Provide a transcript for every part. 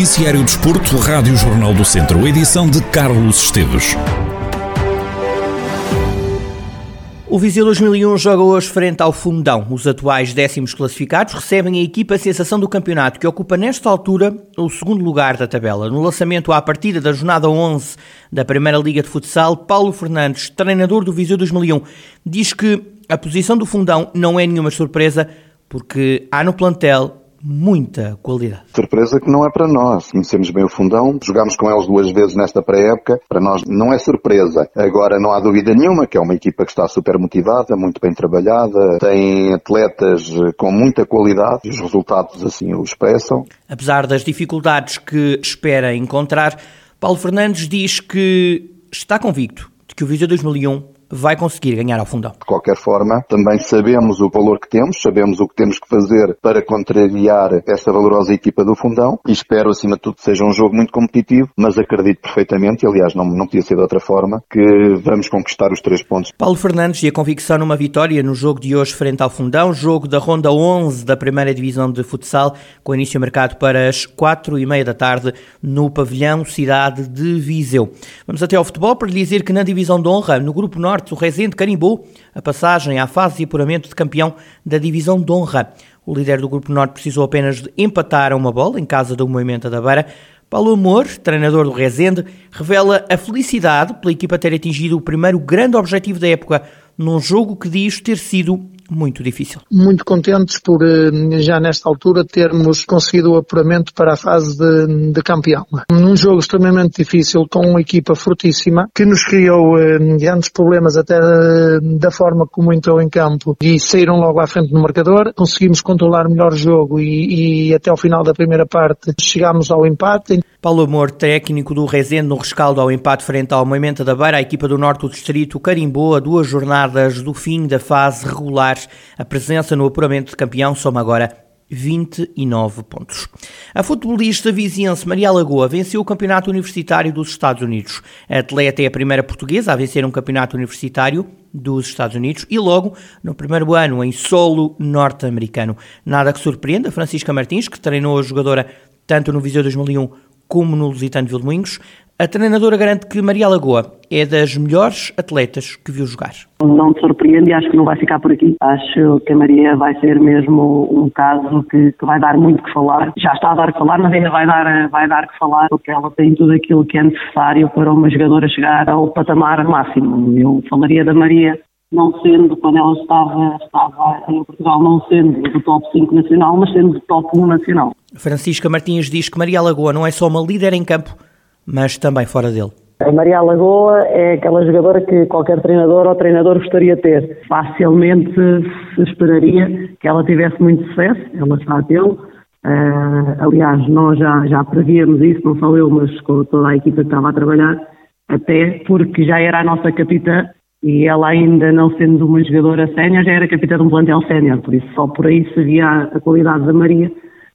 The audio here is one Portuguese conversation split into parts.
Noticiário Desporto, Rádio Jornal do Centro, edição de Carlos Esteves. O Viseu 2001 joga hoje frente ao Fundão. Os atuais décimos classificados recebem a equipa sensação do campeonato, que ocupa nesta altura o segundo lugar da tabela. No lançamento à partida da jornada 11 da Primeira Liga de Futsal, Paulo Fernandes, treinador do Viseu 2001, diz que a posição do Fundão não é nenhuma surpresa, porque há no plantel muita qualidade. Surpresa que não é para nós. Conhecemos bem o fundão, jogámos com eles duas vezes nesta pré-época. Para nós não é surpresa. Agora não há dúvida nenhuma que é uma equipa que está super motivada, muito bem trabalhada, tem atletas com muita qualidade e os resultados assim o expressam. Apesar das dificuldades que espera encontrar, Paulo Fernandes diz que está convicto de que o Viseu 2001 vai conseguir ganhar ao fundão. De qualquer forma, também sabemos o valor que temos, sabemos o que temos que fazer para contrariar essa valorosa equipa do fundão e espero, acima de tudo, que seja um jogo muito competitivo, mas acredito perfeitamente, e aliás não, não podia ser de outra forma, que vamos conquistar os três pontos. Paulo Fernandes e a convicção numa vitória no jogo de hoje frente ao fundão, jogo da ronda 11 da primeira divisão de futsal, com início marcado para as quatro e meia da tarde no pavilhão Cidade de Viseu. Vamos até ao futebol para lhe dizer que na divisão de honra, no grupo norte, Norte, o Rezende carimbou a passagem à fase de apuramento de campeão da Divisão de Honra. O líder do Grupo Norte precisou apenas de empatar a uma bola em casa do Movimento da Beira. Paulo Amor, treinador do Rezende, revela a felicidade pela equipa ter atingido o primeiro grande objetivo da época num jogo que diz ter sido muito difícil. Muito contentes por eh, já nesta altura termos conseguido o apuramento para a fase de, de campeão. Num jogo extremamente difícil, com uma equipa fortíssima, que nos criou eh, grandes problemas até eh, da forma como entrou em campo e saíram logo à frente no marcador. Conseguimos controlar melhor o jogo e, e até ao final da primeira parte chegámos ao empate. Paulo Amor, técnico do Rezende, no rescaldo ao empate frente ao Moimenta da Beira, a equipa do Norte do Distrito carimbou a duas jornadas do fim da fase regular. A presença no apuramento de campeão soma agora 29 pontos. A futebolista viziense Maria Lagoa venceu o Campeonato Universitário dos Estados Unidos. A atleta é a primeira portuguesa a vencer um campeonato universitário dos Estados Unidos e logo no primeiro ano em solo norte-americano. Nada que surpreenda Francisca Martins, que treinou a jogadora tanto no Viseu 2001 como no Lusitano Vilmoinhos, a treinadora garante que Maria Lagoa é das melhores atletas que viu jogar. Não te surpreende e acho que não vai ficar por aqui. Acho que a Maria vai ser mesmo um caso que, que vai dar muito que falar. Já está a dar que falar, mas ainda vai dar, vai dar que falar, porque ela tem tudo aquilo que é necessário para uma jogadora chegar ao patamar máximo. Eu falaria da Maria não sendo, quando ela estava, estava em Portugal, não sendo do top 5 nacional, mas sendo do top 1 nacional. Francisca Martins diz que Maria Lagoa não é só uma líder em campo, mas também fora dele. A Maria Lagoa é aquela jogadora que qualquer treinador ou treinador gostaria de ter. Facilmente se esperaria que ela tivesse muito sucesso, ela está a tê-lo. Uh, aliás, nós já, já prevíamos isso, não só eu, mas com toda a equipa que estava a trabalhar, até porque já era a nossa capitã e ela ainda não sendo uma jogadora sénior, já era capitã de um plantel sénior, por isso só por aí se via a qualidade da Maria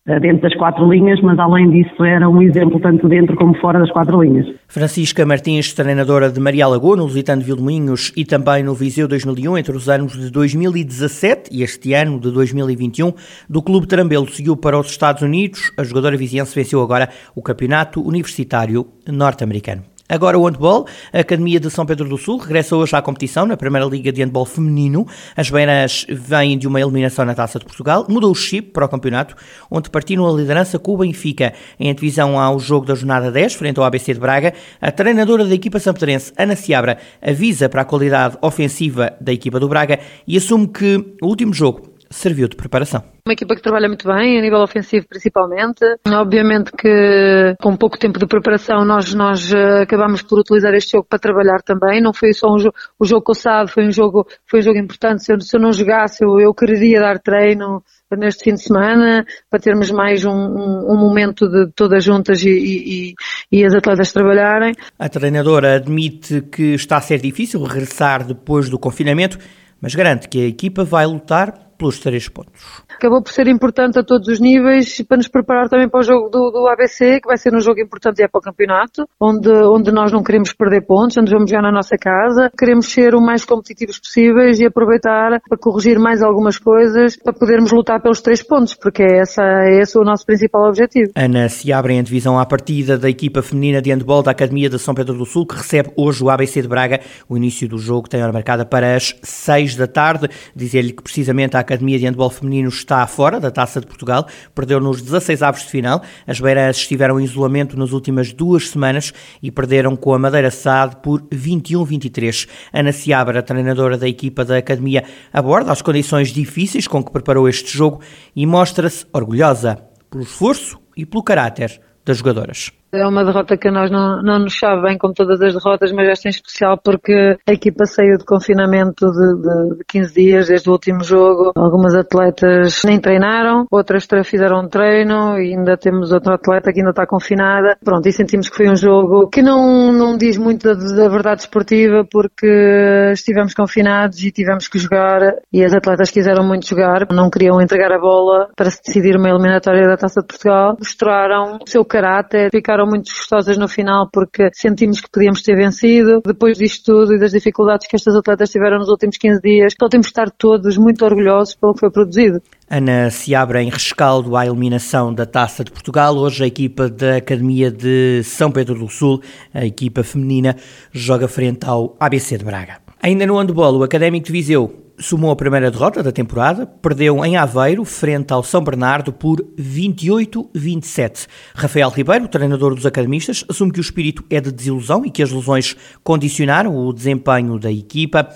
dentro das quatro linhas, mas além disso era um exemplo tanto dentro como fora das quatro linhas. Francisca Martins, treinadora de Maria Lagoa, no Lusitano de Vilmoinhos e também no Viseu 2001, entre os anos de 2017 e este ano de 2021, do Clube Trambelo seguiu para os Estados Unidos. A jogadora viziense venceu agora o Campeonato Universitário Norte-Americano. Agora o handball, a Academia de São Pedro do Sul regressa hoje à competição na Primeira Liga de Handball Feminino. As Beiras vêm de uma eliminação na Taça de Portugal, mudou o chip para o campeonato, onde partiram a liderança com o Benfica. Em divisão ao jogo da jornada 10, frente ao ABC de Braga, a treinadora da equipa sampedrense, Ana Seabra, avisa para a qualidade ofensiva da equipa do Braga e assume que o último jogo serviu de preparação. Uma equipa que trabalha muito bem, a nível ofensivo principalmente. Obviamente que com pouco tempo de preparação nós, nós eh, acabamos por utilizar este jogo para trabalhar também. Não foi só um jogo, o jogo coçado, foi um jogo, foi um jogo importante. Se eu, se eu não jogasse, eu, eu quereria dar treino neste fim de semana para termos mais um, um, um momento de todas juntas e, e, e, as atletas trabalharem. A treinadora admite que está a ser difícil regressar depois do confinamento, mas garante que a equipa vai lutar pelos três pontos. Acabou por ser importante a todos os níveis para nos preparar também para o jogo do, do ABC, que vai ser um jogo importante é para o campeonato, onde, onde nós não queremos perder pontos, onde vamos jogar na nossa casa, queremos ser o mais competitivos possíveis e aproveitar para corrigir mais algumas coisas para podermos lutar pelos três pontos, porque é essa, é esse o nosso principal objetivo. Ana se abre em divisão à partida da equipa feminina de handball da Academia de São Pedro do Sul, que recebe hoje o ABC de Braga. O início do jogo tem hora marcada para as seis da tarde. Dizer-lhe que precisamente a Academia de Handball Feminino está fora da Taça de Portugal, perdeu nos 16 avos de final. As Beiras estiveram em isolamento nas últimas duas semanas e perderam com a Madeira SAD por 21-23. Ana Seabra, treinadora da equipa da Academia, aborda as condições difíceis com que preparou este jogo e mostra-se orgulhosa pelo esforço e pelo caráter das jogadoras. É uma derrota que a nós não, não nos sabe bem, como todas as derrotas, mas esta em especial porque a equipa saiu de confinamento de, de, de 15 dias desde o último jogo. Algumas atletas nem treinaram, outras fizeram um treino e ainda temos outra atleta que ainda está confinada. Pronto, e sentimos que foi um jogo que não, não diz muito da, da verdade esportiva porque estivemos confinados e tivemos que jogar e as atletas quiseram muito jogar, não queriam entregar a bola para se decidir uma eliminatória da Taça de Portugal. Mostraram o seu caráter, ficaram muito gostosas no final porque sentimos que podíamos ter vencido. Depois disto tudo e das dificuldades que estas atletas tiveram nos últimos 15 dias, só temos de estar todos muito orgulhosos pelo que foi produzido. Ana se abre em rescaldo à eliminação da Taça de Portugal. Hoje a equipa da Academia de São Pedro do Sul, a equipa feminina, joga frente ao ABC de Braga. Ainda no handball, o Académico de Viseu sumou a primeira derrota da temporada, perdeu em Aveiro, frente ao São Bernardo, por 28-27. Rafael Ribeiro, treinador dos academistas, assume que o espírito é de desilusão e que as lesões condicionaram o desempenho da equipa.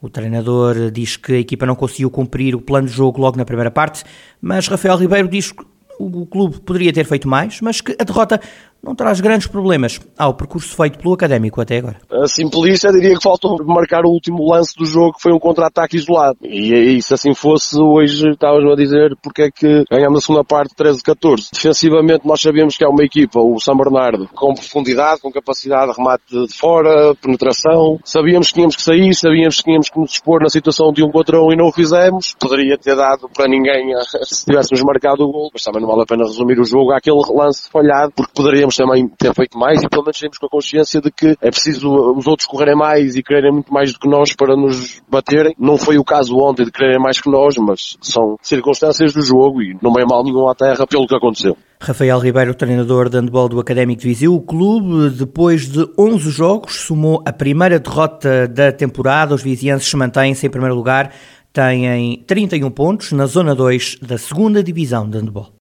O treinador diz que a equipa não conseguiu cumprir o plano de jogo logo na primeira parte, mas Rafael Ribeiro diz que o clube poderia ter feito mais, mas que a derrota não traz grandes problemas ao percurso feito pelo Académico até agora. Assim, polícia, diria que faltou marcar o último lance do jogo, que foi um contra-ataque isolado. E, e se assim fosse, hoje estávamos a dizer porque é que ganhamos a segunda parte 13-14. Defensivamente, nós sabemos que é uma equipa, o São Bernardo, com profundidade, com capacidade de remate de fora, penetração. Sabíamos que tínhamos que sair, sabíamos que tínhamos que nos expor na situação de um contra um e não o fizemos. Poderia ter dado para ninguém se tivéssemos marcado o gol, mas também não vale a pena resumir o jogo àquele lance falhado, porque poderíamos também ter feito mais e pelo menos temos com a consciência de que é preciso os outros correrem mais e quererem muito mais do que nós para nos baterem. Não foi o caso ontem de quererem mais que nós, mas são circunstâncias do jogo e não é mal nenhum à terra pelo que aconteceu. Rafael Ribeiro, treinador de handball do Académico de Viseu, o clube, depois de 11 jogos, somou a primeira derrota da temporada. Os vizienses mantêm-se em primeiro lugar, têm 31 pontos na zona 2 da segunda divisão de handball.